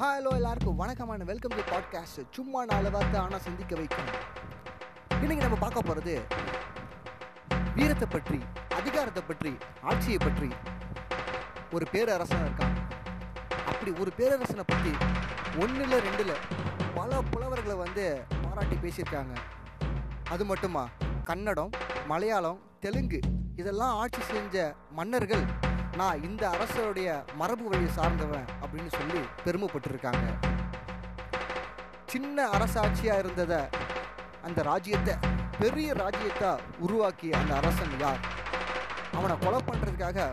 Hello எல்லாருக்கும் வணக்கமான welcome to podcast சும்மா நாலு வார்த்தை ஆனால் சிந்திக்க வைக்கும். இன்னைக்கு நம்ம பார்க்க போகிறது வீரத்தை பற்றி அதிகாரத்தை பற்றி ஆட்சியை பற்றி. ஒரு பேரரசன் இருக்கான். அப்படி ஒரு பேரரசனை பற்றி ஒன்றில் ரெண்டில் பல புலவர்களை வந்து பாராட்டி பேசியிருக்காங்க. அது மட்டுமா? கன்னடம் மலையாளம் தெலுங்கு. இதெல்லாம் ஆட்சி செஞ்ச மன்னர்கள் நான் இந்த அரசருடைய மரபு வழியை சார்ந்தவன் அப்படின்னு சொல்லி பெருமைப்பட்டிருக்காங்க. சின்ன அரசாட்சியாக இருந்ததை அந்த ராஜ்யத்தை பெரிய ராஜ்யத்தை உருவாக்கிய அந்த அரசன் யார்? அவனை கொலை பண்ணுறதுக்காக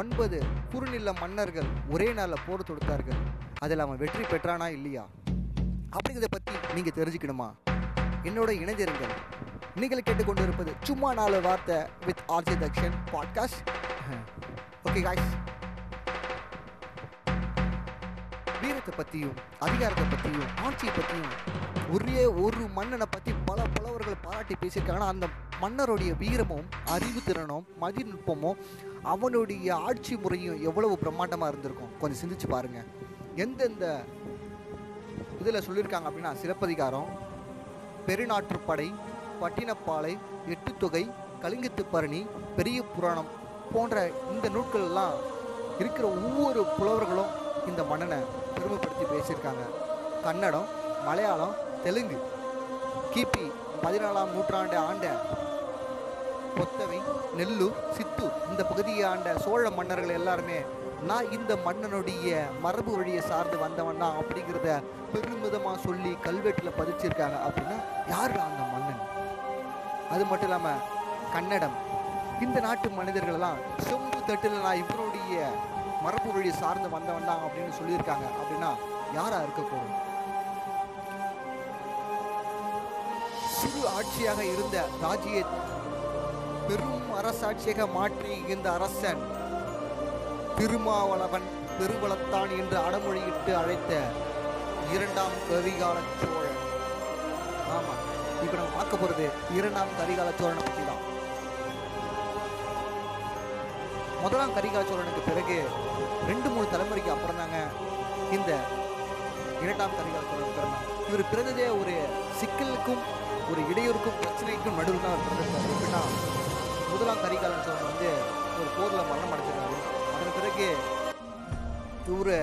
ஒன்பது குறுநில மன்னர்கள் ஒரே நாளில் போர் தொடுத்தார்கள். அதில் அவன் வெற்றி பெற்றானா இல்லையா? அப்படிங்கிறத பற்றி நீங்கள் தெரிஞ்சுக்கணுமா? என்னோட இணைந்திருங்கள். நீங்கள் கேட்டுக்கொண்டு இருப்பது சும்மா நாலு வார்த்தை with RJ Dakshan podcast okay guys வீரத்தை பற்றியும் அதிகாரத்தை பற்றியும் ஆட்சியை பற்றியும் ஒரே ஒரு மன்னனை பற்றி பல புலவர்கள் பாராட்டி பேசியிருக்காங்க. ஆனால் அந்த மன்னருடைய வீரமும் அறிவு திறனும் மதிநுட்பமும் அவனுடைய ஆட்சி முறையும் எவ்வளவு பிரம்மாண்டமாக இருந்திருக்கும்? கொஞ்சம் சிந்திச்சு பாருங்க. எந்தெந்த இதில் சொல்லியிருக்காங்க அப்படின்னா சிறப்பதிகாரம் பெருநாற்றுப்படை பட்டினப்பாலை எட்டுத்தொகை கலிங்கத்து பரணி பெரிய புராணம் போன்ற இந்த நூட்கள் இருக்கிற ஒவ்வொரு புலவர்களும் இந்த மன்னனை பெருமைப்படுத்தி பேசியிருக்காங்க. கன்னடம் மலையாளம் தெலுங்கு. கிபி பதினாலாம் நூற்றாண்டு ஆண்ட கொத்தவை நெல்லூர் சித்தூர் இந்த பகுதியை ஆண்ட சோழ மன்னர்கள் எல்லாருமே நான் இந்த மன்னனுடைய மரபு வழியை சார்ந்து வந்தவன் தான் அப்படிங்கிறத பெருமிதமாக சொல்லி கல்வெட்டில் பதிச்சிருக்காங்க அப்படின்னா யார் அந்த மன்னன்? அது மட்டும் இல்லாமல் கன்னடம் இந்த நாட்டு மனிதர்களெல்லாம் செம்பு தட்டில் நான் இவருடைய மரபு வழி சார்ந்து வந்தவன் தான் அப்படின்னு சொல்லியிருக்காங்க. அப்படின்னா யாரா இருக்கக்கூடும் சிறு ஆட்சியாக இருந்த ராஜ்ய பெரும் அரசாட்சியாக மாற்றி இந்த அரசன் திருமாவளவன் பெருவளத்தான் என்று அடமொழியிட்டு அழைத்த இரண்டாம் கரிகால சோழன். ஆமா இப்ப நம்ம பார்க்க போறது இரண்டாம் கரிகால சோழனை பத்தி தான் முதலாம் கரிகால சோழனுக்கு பிறகு ரெண்டு மூணு தலைமுறைக்கு அப்புறம் தாங்க இந்த இரண்டாம் கரிகால சோழன் பிறந்தார். இவர் பிறந்ததே ஒரு சிக்கலுக்கும் ஒரு இடையூறுக்கும் பிரச்சனைக்கும் நடுவில் தான் அவர் பிறந்திருக்கார். எப்படின்னா முதலாம் கரிகாலன் சோழன் வந்து ஒரு போரில் மரணம் அடைஞ்சிருக்காரு. அதன் பிறகு இவர்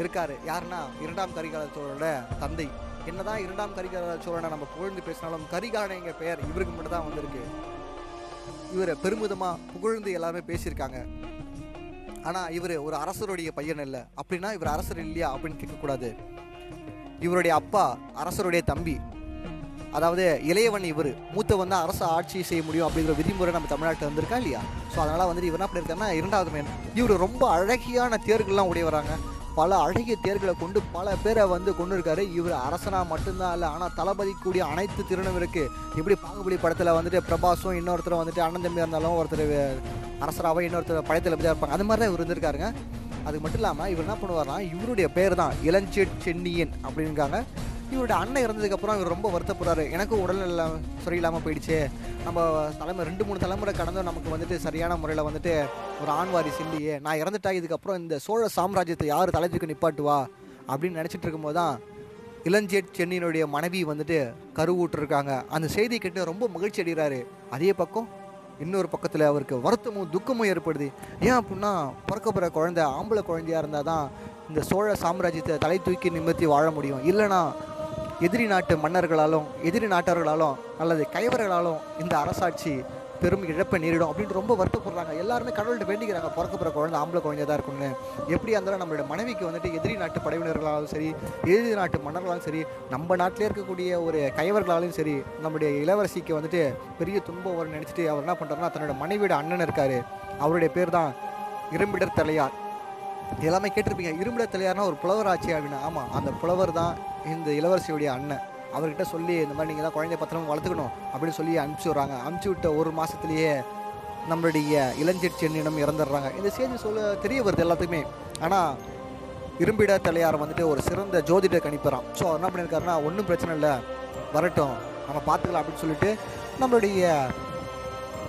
இருக்காரு. யாருன்னா இரண்டாம் கரிகால சோழனோட தந்தை. என்னதான் இரண்டாம் கரிகால சோழனை நம்ம புகழ்ந்து பேசினாலும் கரிகாலன் பெயர் இவருக்கு மட்டும் தான் வந்திருக்கு. இவரை பெருமிதமாக புகழ்ந்து எல்லாருமே பேசியிருக்காங்க. ஆனால் இவர் ஒரு அரசருடைய பையன் இல்லை. அப்படின்னா இவர் அரசர் இல்லையா அப்படின்னு கேட்கக்கூடாது. இவருடைய அப்பா அரசருடைய தம்பி. அதாவது இளையவன் இவர். மூத்தவன் தான் அரசு ஆட்சி செய்ய முடியும் அப்படிங்கிற விதிமுறை நம்ம தமிழ்நாட்டில் வந்திருக்கா இல்லையா? ஸோ அதனால் வந்துட்டு இவர் என்ன பண்ணியிருக்காருன்னா இரண்டாவது மேன் இவர் ரொம்ப அழகியான தேர்கள்லாம் உடையவராங்க. பல அழகிய தேர்களை கொண்டு பல பேரை வந்து கொண்டு இருக்காரு இவர் அரசனா மட்டும்தான் இல்லை ஆனால் தளபதி கூடிய அனைத்து திறனும் இருக்கு. இப்படி பாகுபலி படத்தில் வந்துட்டு பிரபாஸும் இன்னொருத்தர் வந்துட்டு அண்ணன் தம்பியாக இருந்தாலும் ஒருத்தர் அரசராகவும் இன்னொருத்தர் படைத்தளபதியாக இருப்பாங்க. அந்த மாதிரி தான் இவர் இருந்திருக்காருங்க. அது மட்டும் இல்லாமல் இவர் என்ன பண்ணுவார்னா இவருடைய பேர் தான் இளஞ்செட் சென்னியன் அப்படிங்காங்க இவரோட அண்ணன் இறந்ததுக்கப்புறம் இவர் ரொம்ப வருத்தப்படுறாரு. எனக்கும் உடல்நல சரியில்லாமல் போயிடுச்சு. நம்ம தலைமுறை ரெண்டு மூணு தலைமுறை கடந்தும் நமக்கு வந்துட்டு சரியான முறையில் வந்துட்டு ஒரு ஆண் வாரிசு இல்லையே. நான் இறந்துட்டா இதுக்கப்புறம் இந்த சோழ சாம்ராஜ்யத்தை யார் தலைத்துக்கு நிப்பாட்டுவா? அப்படின்னு நினச்சிட்டு இருக்கும்போது தான் இளஞ்சேட் சென்னியினுடைய மனைவி வந்துட்டு கருவூட்டிருக்காங்க அந்த செய்தி கேட்டு ரொம்ப மகிழ்ச்சி அடைகிறாரு. அதே பக்கம் இன்னொரு பக்கத்தில் அவருக்கு வருத்தமும் துக்கமும் ஏற்படுது. ஏன் அப்படின்னா பிறக்க போகிற குழந்தை ஆம்பளை குழந்தையா இருந்தால் தான் இந்த சோழ சாம்ராஜ்யத்தை தலை தூக்கி நிமிர்த்தி வாழ முடியும். இல்லைனா எதிரி நாட்டு மன்னர்களாலும் எதிரி நாட்டவர்களாலும் அல்லது கைவர்களாலும் இந்த அரசாட்சி பெரும் இழப்பை நேரிடும் அப்படின்னு ரொம்ப வருத்தப்படுறாங்க. எல்லாருமே கடவுள்கிட்ட வேண்டிக்கிறாங்க. பிறக்க போகிற குழந்தை ஆம்பளை குழந்தையா தான் இருக்கும்னு. எப்படி இருந்தாலும் நம்மளோட மனைவிக்கு வந்துட்டு எதிரி நாட்டு படையினர்களாலும் சரி எதிரி நாட்டு மன்னர்களாலும் சரி நம்ம நாட்டிலே இருக்கக்கூடிய ஒரு கைவர்களாலும் சரி நம்முடைய இளவரசிக்கு வந்துட்டு பெரிய துன்பம் வரும்னு நினச்சிட்டு அவர் என்ன பண்ணுறாருன்னா தன்னோட மனைவியோட அண்ணன் இருக்காரு. அவருடைய பேர் தான் இரும்பிடர் தலையார் எல்லாமே கேட்டிருப்பீங்க. இரும்பிடர் தலையார்னா ஒரு புலவர் ஆட்சி அப்படின்னா ஆமாம் அந்த புலவர் தான் இந்த இளவரசியுடைய அண்ணன். அவர்கிட்ட சொல்லி இந்த மாதிரி நீங்கள் தான் குழந்தைய பத்திரமா வளர்த்துக்கணும் அப்படின்னு சொல்லி அனுப்பிச்சி விட்றாங்க. அனுப்பிச்சி விட்ட ஒரு மாதத்துலேயே நம்மளுடைய இளஞ்செட் சென்னிடம் இறந்துடுறாங்க. இந்த செய்தி சொல்ல தெரிய வருது எல்லாத்துக்குமே. ஆனால் இரும்பிட தலையார் வந்துட்டு ஒரு சிறந்த ஜோதிட கணிப்பறான் ஸோ என்ன பண்ணியிருக்காருன்னா ஒன்றும் பிரச்சனை இல்லை. வரட்டும். நம்ம பார்த்துக்கலாம் அப்படின்னு சொல்லிட்டு நம்மளுடைய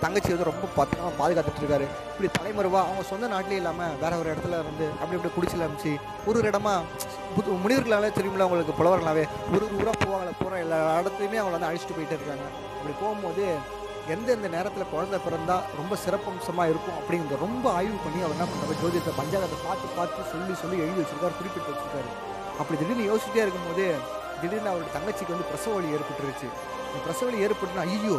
தங்கச்சி வந்து ரொம்ப பத்திரமா பாதுகாத்துட்டு இருக்காரு இப்படி தலைமறைவா அவங்க சொந்த நாட்டிலே இல்லாமல் வேற ஒரு இடத்துல இருந்து அப்படி இப்படி குடிச்சில் அமைச்சு ஒரு ஒரு இடமா புது முனிவர்களாலே தெரியுமில்ல அவங்களுக்கு புலவர்களாவே ஒரு ஒரு ஊராக போவாங்கள போகிற எல்லா இடத்துலையுமே அவங்கள வந்து அழைச்சிட்டு போயிட்டே இருக்காங்க. அப்படி போகும்போது எந்தெந்த நேரத்தில் குழந்தை பிறந்தா ரொம்ப சிறப்பம்சமாக இருக்கும் அப்படிங்கிறத ரொம்ப ஆய்வு பண்ணி அவர் என்ன பண்ணுறாரு ஜோதிடத்தை பஞ்சாங்கத்தை பார்த்து பார்த்து சொல்லி சொல்லி எழுதி வச்சிருக்காரு குறிப்பிட்டு வச்சிருக்காரு. அப்படி திடீர்னு யோசிச்சுட்டே இருக்கும்போது திடீர்னு அவருடைய தங்கச்சிக்கு வந்து பிரசவ வலி ஏற்பட்டுருச்சு. பிரசவ வலி ஏற்பட்டுனா ஐயோ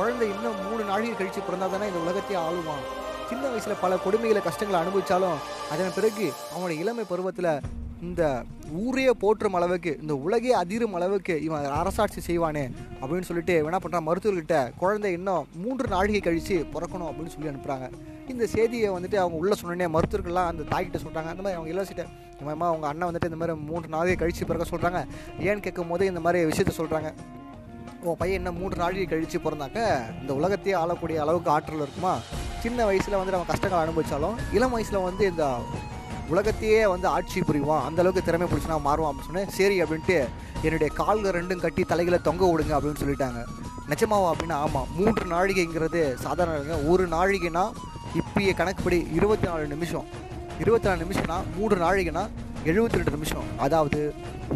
குழந்தை இன்னும் மூணு நாழிகை கழிச்சு பிறந்தால் தானே இந்த உலகத்தையே ஆளுவான்? சின்ன வயசில் பல கொடுமைகளை கஷ்டங்களை அனுபவித்தாலும் அதன் பிறகு அவனோட இளமை பருவத்தில் இந்த ஊரே போற்றும் அளவுக்கு இந்த உலகே அதிரும் அளவுக்கு இவன் அரசாட்சி செய்வானே அப்படின்னு சொல்லிட்டு என்ன பண்ணுறான் மருத்துவர்கிட்ட குழந்தை இன்னும் மூன்று நாழிகை கழித்து பிறக்கணும் அப்படின்னு சொல்லி அனுப்புகிறாங்க இந்த செய்தியை வந்துட்டு அவங்க உள்ளே சொன்னோடனே மருத்துவர்கள்லாம் அந்த தாய்கிட்ட சொல்கிறாங்க அந்த மாதிரி அவங்க இலவசிட்ட இந்த மாதிரிமா அவங்க அண்ணன் வந்துட்டு இந்த மாதிரி மூன்று நாழிகை கழிச்சு பிறக்க சொல்கிறாங்க ஏன்னு கேட்கும் போது இந்த மாதிரி விஷயத்த சொல்கிறாங்க உன் பையன் இன்னும் மூன்று நாழிகை கழிச்சு பிறந்தாக்க இந்த உலகத்தையே ஆளக்கூடிய அளவுக்கு ஆற்றல் இருக்குமா? சின்ன வயசில் வந்து அவன் கஷ்டங்கள் அனுபவித்தாலும் இளம் வயசில் வந்து இந்த உலகத்தையே வந்து ஆட்சி புரிவான் அந்த அளவுக்கு திறமை பிடிச்சினா மாறுவான் அப்படின்னு சொன்னேன். சரி அப்படின்ட்டு என்னுடைய கால்கள் ரெண்டும் கட்டி தலைகளை தொங்க விடுங்க அப்படின்னு சொல்லிட்டாங்க. நிஜமாவா அப்படின்னா ஆமாம் மூன்று நாழிகைங்கிறது சாதாரண ஒரு நாழிகைனா இப்பயே கணக்குப்படி இருபத்தி நாலு நிமிஷம். இருபத்தி நாலு நிமிஷம்னா மூன்று நாழிகைனா எழுபத்தி ரெண்டு நிமிஷம். அதாவது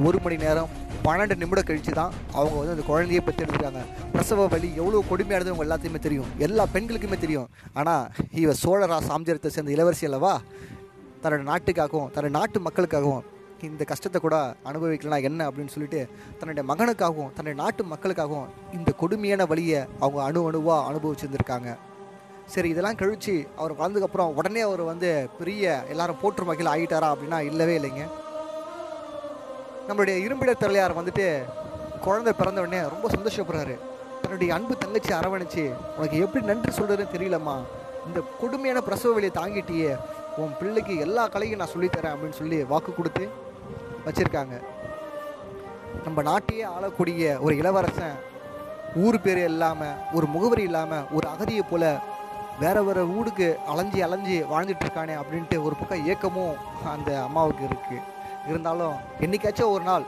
ஒரு மணி நேரம் பன்னெண்டு நிமிடம் கழித்து தான் அவங்க வந்து அந்த குழந்தையை பற்றி எடுத்துருக்காங்க பிரசவ வலி எவ்வளோ கொடுமையானது அவங்க எல்லாத்தையுமே தெரியும். எல்லா பெண்களுக்குமே தெரியும். ஆனால் இவ சோழரா சாம்ஜரத்தை சேர்ந்த இளவரசி அல்லவா? தன்னோட நாட்டுக்காகவும் தன்னோட நாட்டு மக்களுக்காகவும் இந்த கஷ்டத்தை கூட அனுபவிக்கலாம் என்ன அப்படின்னு சொல்லிட்டு தன்னுடைய மகனுக்காகவும் தன்னுடைய நாட்டு மக்களுக்காகவும் இந்த கொடுமையான வழியை அவங்க அணு அணுவாக அனுபவிச்சிருந்துருக்காங்க. சரி இதெல்லாம் கழித்து அவர் வளர்ந்ததுக்கப்புறம் உடனே அவர் வந்து பெரிய எல்லாரும் போற்று வகையில் ஆகிட்டாரா அப்படின்னா இல்லவே இல்லைங்க. நம்மளுடைய இரும்பிட தலையார் வந்துட்டு குழந்தை பிறந்த உடனே ரொம்ப சந்தோஷப்படுறாரு. தன்னுடைய அன்பு தங்கச்சி அரவணைச்சு உனக்கு எப்படி நன்றி சொல்கிறதுன்னு தெரியலம்மா. இந்த கொடுமையான பிரசவ வழியை தாங்கிட்டியே. உன் பிள்ளைக்கு எல்லா கலையும் நான் சொல்லித்தரேன் அப்படின்னு சொல்லி வாக்கு கொடுத்து வச்சிருக்காங்க. நம்ம நாட்டையே ஆளக்கூடிய ஒரு இளவரசன் ஊர் பேர் இல்லாமல் ஒரு முகவரி இல்லாமல் ஒரு அகதியை போல் வேற வேற ஊருக்கு அலைஞ்சி அலைஞ்சி வாழ்ந்துட்டு இருக்கானே அப்படின்ட்டு ஒரு பக்கம் ஏக்கமும் அந்த அம்மாவுக்கு இருக்குது இருந்தாலும் என்றைக்காச்சும் ஒரு நாள்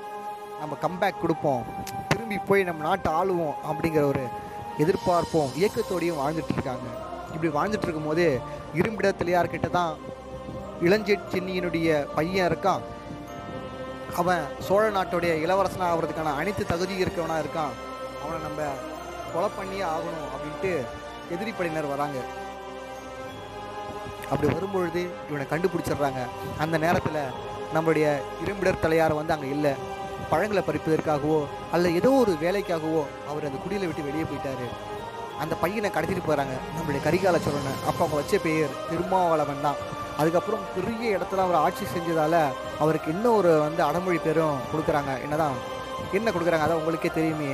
நம்ம கம்பேக் கொடுப்போம். திரும்பி போய் நம்ம நாட்டை ஆளுவோம் அப்படிங்கிற ஒரு எதிர்பார்ப்போம் இயக்கத்தோடையும் வாழ்ந்துட்டு இருக்காங்க. இப்படி வாழ்ந்துட்டு இருக்கும்போது இரும்பிட தெளியார்கிட்ட தான் இளஞ்செட் சென்னியினுடைய பையன் இருக்கான்? அவன் சோழ நாட்டுடைய இளவரசனாக ஆகிறதுக்கான அனைத்து தகுதி இருக்கவனாக இருக்கான். அவனை நம்ம கொலை பண்ணியே ஆகணும் அப்படின்ட்டு எதிரிப்படையினர் வராங்க. அப்படி வரும்பொழுது இவனை கண்டுபிடிச்சிடுறாங்க. அந்த நேரத்தில் நம்மளுடைய இரும்பிடர் தலையார் வந்து அங்கே இல்லை. பழங்களை பறிப்பதற்காகவோ அல்ல ஏதோ ஒரு வேலைக்காகவோ அவர் அந்த குடியில் விட்டு வெளியே போயிட்டாரு. அந்த பையனை கடத்திட்டு போகிறாங்க நம்மளுடைய கரிகால சோழனை. அப்போ அவங்க வச்ச பெயர் திருமாவளவன் தான். அதுக்கப்புறம் பெரிய இடத்துல அவர் ஆட்சி செஞ்சதால அவருக்கு இன்னும் ஒரு வந்து அடமொழி பேரும் கொடுக்குறாங்க. என்னதான்? என்ன கொடுக்குறாங்க? அதான் உங்களுக்கே தெரியுமே.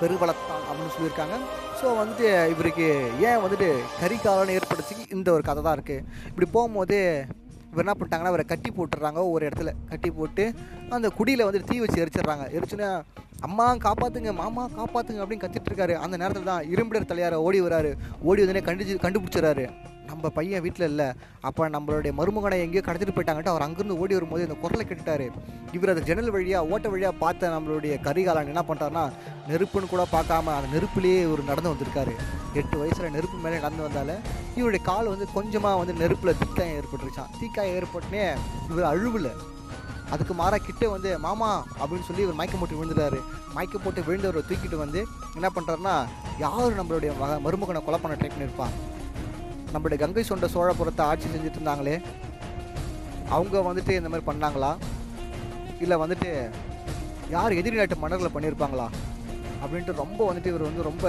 பெருபலத்தான் அப்படின்னு சொல்லியிருக்காங்க. ஸோ வந்துட்டு இவருக்கு ஏன் வந்துட்டு கரிகாலன் ஏற்படுத்தி இந்த ஒரு கதை தான் இருக்குது இப்படி போகும்போது இவர் என்ன பண்ணிட்டாங்கன்னா அவரை கட்டி போட்டுடுறாங்க ஒரு இடத்துல கட்டி போட்டு அந்த குடியில் வந்து தீ வச்சு எரிச்சிடுறாங்க. எரிச்சுன்னா அம்மா காப்பாற்றுங்க மாமா காப்பாற்றுங்க அப்படின்னு கத்திட்டு இருக்காரு. அந்த நேரத்தில் தான் இரும்பிடர் தலையார ஓடி வராரு. ஓடி வந்தோடனே கண்டிச்சு கண்டுபிடிச்சிடறாரு. நம்ம பையன் வீட்டில் இல்லை. அப்போ நம்மளுடைய மருமகனை எங்கேயோ கடத்திட்டு போயிட்டாங்கன்ட்டு அவர் அங்கேருந்து ஓடி வரும்போது இந்த குரலை கேட்டுட்டாரு. இவர் அந்த ஜன்னல் வழியாக ஓட்ட வழியாக பார்த்த நம்மளுடைய கரிகாலன் என்ன பண்ணுறாருன்னா நெருப்புன்னு கூட பார்க்காம அந்த நெருப்புலேயே இவர் நடந்து வந்திருக்காரு. எட்டு வயசில் நெருப்பு மேலே நடந்து வந்தால இவருடைய கால் வந்து கொஞ்சமாக வந்து நெருப்பில் தீக்காயம் ஏற்பட்டுருச்சான் தீக்காயம் ஏற்பட்டுனே இவர் அழுவில். அதுக்கு மாறா கிட்டே வந்து மாமா அப்படின்னு சொல்லி இவர் மயக்கம் போட்டு விழுந்துட்டாரு. மயக்கம் போட்டு விழுந்தவரை தூக்கிட்டு வந்து என்ன பண்ணுறாருன்னா யார் நம்மளுடைய மக மருமகனை கொலை பண்ண ட்ரை பண்ணியிருப்பான் நம்மளுடைய கங்கை சொண்ட சோழபுரத்தை ஆட்சி செஞ்சுட்டு இருந்தாங்களே அவங்க வந்துட்டு இந்த மாதிரி பண்ணாங்களா? இல்லை வந்துட்டு யார் எதிரி நாட்டு மன்னர்களை பண்ணியிருப்பாங்களா அப்படின்ட்டு ரொம்ப வந்துட்டு இவர் வந்து ரொம்ப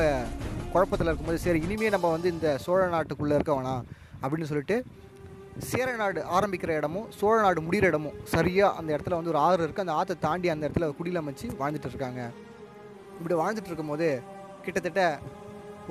குழப்பத்தில் இருக்கும்போது சரி இனிமேல் நம்ம வந்து இந்த சோழ நாட்டுக்குள்ளே இருக்க வேணாம் அப்படின்னு சொல்லிட்டு சேர நாடு ஆரம்பிக்கிற இடமும் சோழ நாடு முடிகிற இடமும் சரியாக அந்த இடத்துல வந்து ஒரு ஆறு இருக்குது அந்த ஆற்றை தாண்டி அந்த இடத்துல குடியில் அமைச்சு வாழ்ந்துட்டு இருக்காங்க. இப்படி வாழ்ந்துட்டு இருக்கும்போது கிட்டத்தட்ட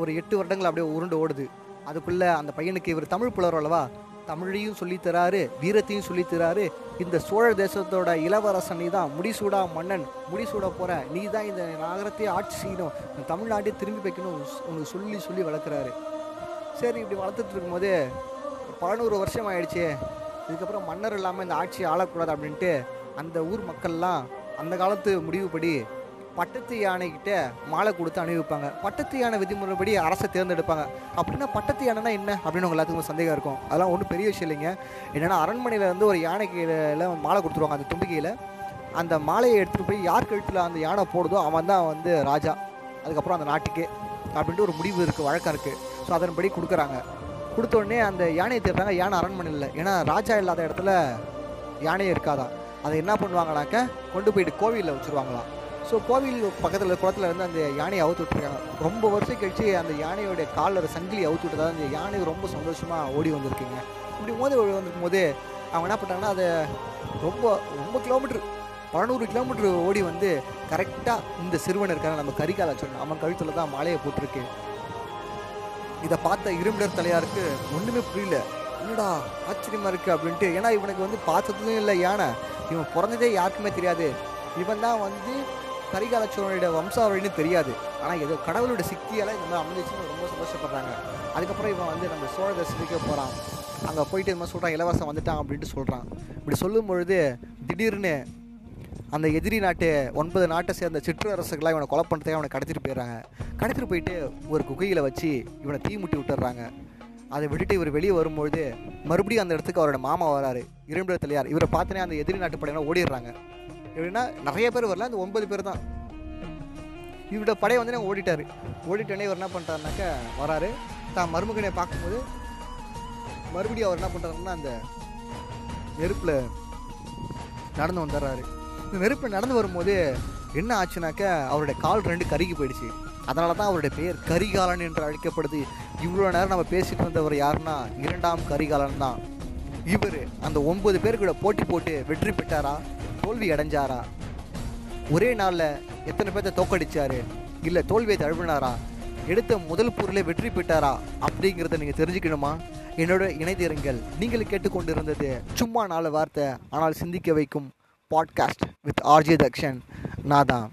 ஒரு எட்டு வருடங்கள் அப்படியே உருண்டு ஓடுது. அதுக்குள்ளே அந்த பையனுக்கு இவர் தமிழ் புலர் அல்லவா? தமிழையும் சொல்லித்தராரு வீரத்தையும் சொல்லித்தராரு இந்த சோழ தேசத்தோட இளவரசன் நீ தான் முடிசூடா மன்னன் முடிசூட போற. நீ தான் இந்த நகரத்தையே ஆட்சி செய்யணும் இந்த தமிழ்நாட்டையே திரும்பி வைக்கணும் உனக்கு சொல்லி சொல்லி வளர்க்குறாரு. சரி இப்படி வளர்த்துட்டு இருக்கும்போது பதினோரு வருஷம் ஆயிடுச்சு. இதுக்கப்புறம் மன்னர் இல்லாமல் இந்த ஆட்சியை ஆளக்கூடாது அப்படின்ட்டு அந்த ஊர் மக்கள்லாம் அந்த காலத்து முடிவுப்படி பட்டத்து யானைகிட்ட மாலை கொடுத்து அணிவிப்பாங்க. பட்டத்து யானை விதிமுறைப்படி அரசை தேர்ந்தெடுப்பாங்க. அப்படின்னா பட்டத்து யானைனா என்ன? அப்படின்னு உங்க எல்லாத்துக்கும் சந்தேகம் இருக்கும். அதெல்லாம் ஒன்றும் பெரிய விஷயம் இல்லைங்க. என்னென்னா அரண்மனையில் வந்து ஒரு யானைக்கையில் மாலை கொடுத்துருவாங்க அந்த தும்பிக்கையில். அந்த மாலையை எடுத்துகிட்டு போய் யார் கழுத்தில் அந்த யானை போடுதோ அவன் தான் வந்து ராஜா. அதுக்கப்புறம் அந்த நாட்டுக்கே அப்படின்ட்டு ஒரு முடிவு இருக்குது வழக்கம் இருக்குது ஸோ அதன்படி கொடுக்குறாங்க. கொடுத்தோடனே அந்த யானையை தேடுறாங்க யானை அரண்மனையில் இல்லை. ஏன்னா ராஜா இல்லாத இடத்துல யானையே இருக்காதான் அதை என்ன பண்ணுவாங்கனாக்க கொண்டு போயிட்டு கோவிலில் வச்சுருவாங்களாம். ஸோ கோவில் பக்கத்தில் குளத்தில் வந்து அந்த யானையை அவுத்து விட்டுருக்காங்க. ரொம்ப வருஷம் கழிச்சு அந்த யானையோடைய காலில் சங்கிலி அவுத்து விட்டதால் அந்த யானை ரொம்ப சந்தோஷமாக ஓடி வந்திருக்குங்க. இப்படி மோதி ஓடி வந்திருக்கும் போது அவங்க என்ன பண்ணாங்கன்னா அதை ரொம்ப ரொம்ப கிலோமீட்ரு பதினூறு கிலோமீட்ரு ஓடி வந்து கரெக்டாக இந்த சிறுவன் இருக்கான நம்ம கரிகால சொன்னோம். அவன் கழுத்தில் தான் மாலையை போட்டிருக்கு. இதை பார்த்த இரும்பிடர் தலையாருக்கு ஒன்றுமே புரியல. என்னடா ஆச்சரியமாக இருக்குது அப்படின்ட்டு ஏன்னா இவனுக்கு வந்து பார்த்ததும் இல்லை யானை. இவன் பிறந்ததே யாருக்குமே தெரியாது. இவன் தான் வந்து கரிகால சோழனுடைய வம்சாவளின்னு தெரியாது. ஆனால் ஏதோ கடவுளுடைய சக்தியால் இந்த மாதிரி அமைஞ்சிச்சுன்னு ரொம்ப சந்தோஷப்படுறாங்க. அதுக்கப்புறம் இவன் வந்து நம்ம சோழ தரிசனிக்க போகிறான் அங்கே போயிட்டு இந்த மாதிரி சொல்கிறான் இளவரசன் வந்துட்டான் அப்படின்ட்டு சொல்கிறான் இப்படி சொல்லும் பொழுது திடீர்னு அந்த எதிரி நாட்டு ஒன்பது நாட்டை சேர்ந்த சிற்றரசுகளாக இவனை கொலை பண்ணுறதுக்கு அவனை கடத்திட்டு போயிடுறாங்க. கடத்திட்டு போயிட்டு ஒரு குகையில் வச்சு இவனை தீ முட்டி விட்டுறாங்க அதை விட்டுட்டு இவர் வெளியே வரும்பொழுது மறுபடியும் அந்த இடத்துக்கு அவரோட மாமா வராரு. இரண்டு தலையார் இவரை பார்த்தனே அந்த எதிரி நாட்டு படையினர் ஓடிடுறாங்க. எப்படின்னா நிறைய பேர் வரல அந்த ஒன்பது பேர் தான். இவரோட படையை வந்து ஓடிட்டார். ஓடிட்டோடனே இவர் என்ன பண்ணுறாருனாக்கா வராரு. தான் மருமகனை பார்க்கும்போது மறுபடியும் அவர் என்ன பண்ணுறாருன்னா அந்த நெருப்பில் நடந்து வந்துடுறாரு இந்த நெருப்பில் நடந்து வரும்போது என்ன ஆச்சுனாக்கா அவருடைய கால் ரெண்டு கருகி போயிடுச்சு. அதனால தான் அவருடைய பெயர் கரிகாலன் என்று அழைக்கப்படுது. இவ்வளோ நேரம் நம்ம பேசிட்டு இருந்தவர் யாருன்னா இரண்டாம் கரிகாலன் தான். இவர் அந்த ஒன்பது பேர் கூட போட்டி போட்டு வெற்றி பெற்றாரா? தோல்வி அடைஞ்சாரா? ஒரே நாளில் எத்தனை பேர்த்த தோக்கடிச்சாரு? இல்லை தோல்வியை தழுவினாரா? எடுத்த முதல் பொருளை வெற்றி பெற்றாரா? அப்படிங்கிறத நீங்கள் தெரிஞ்சுக்கணுமா? என்னோட இணைந்திருங்கள். நீங்கள் கேட்டுக்கொண்டிருந்தது சும்மா நாலு வார்த்தை ஆனால் சிந்திக்க வைக்கும் பாட்காஸ்ட் வித் ஆர்ஜே தக்ஷன் நான் தான்.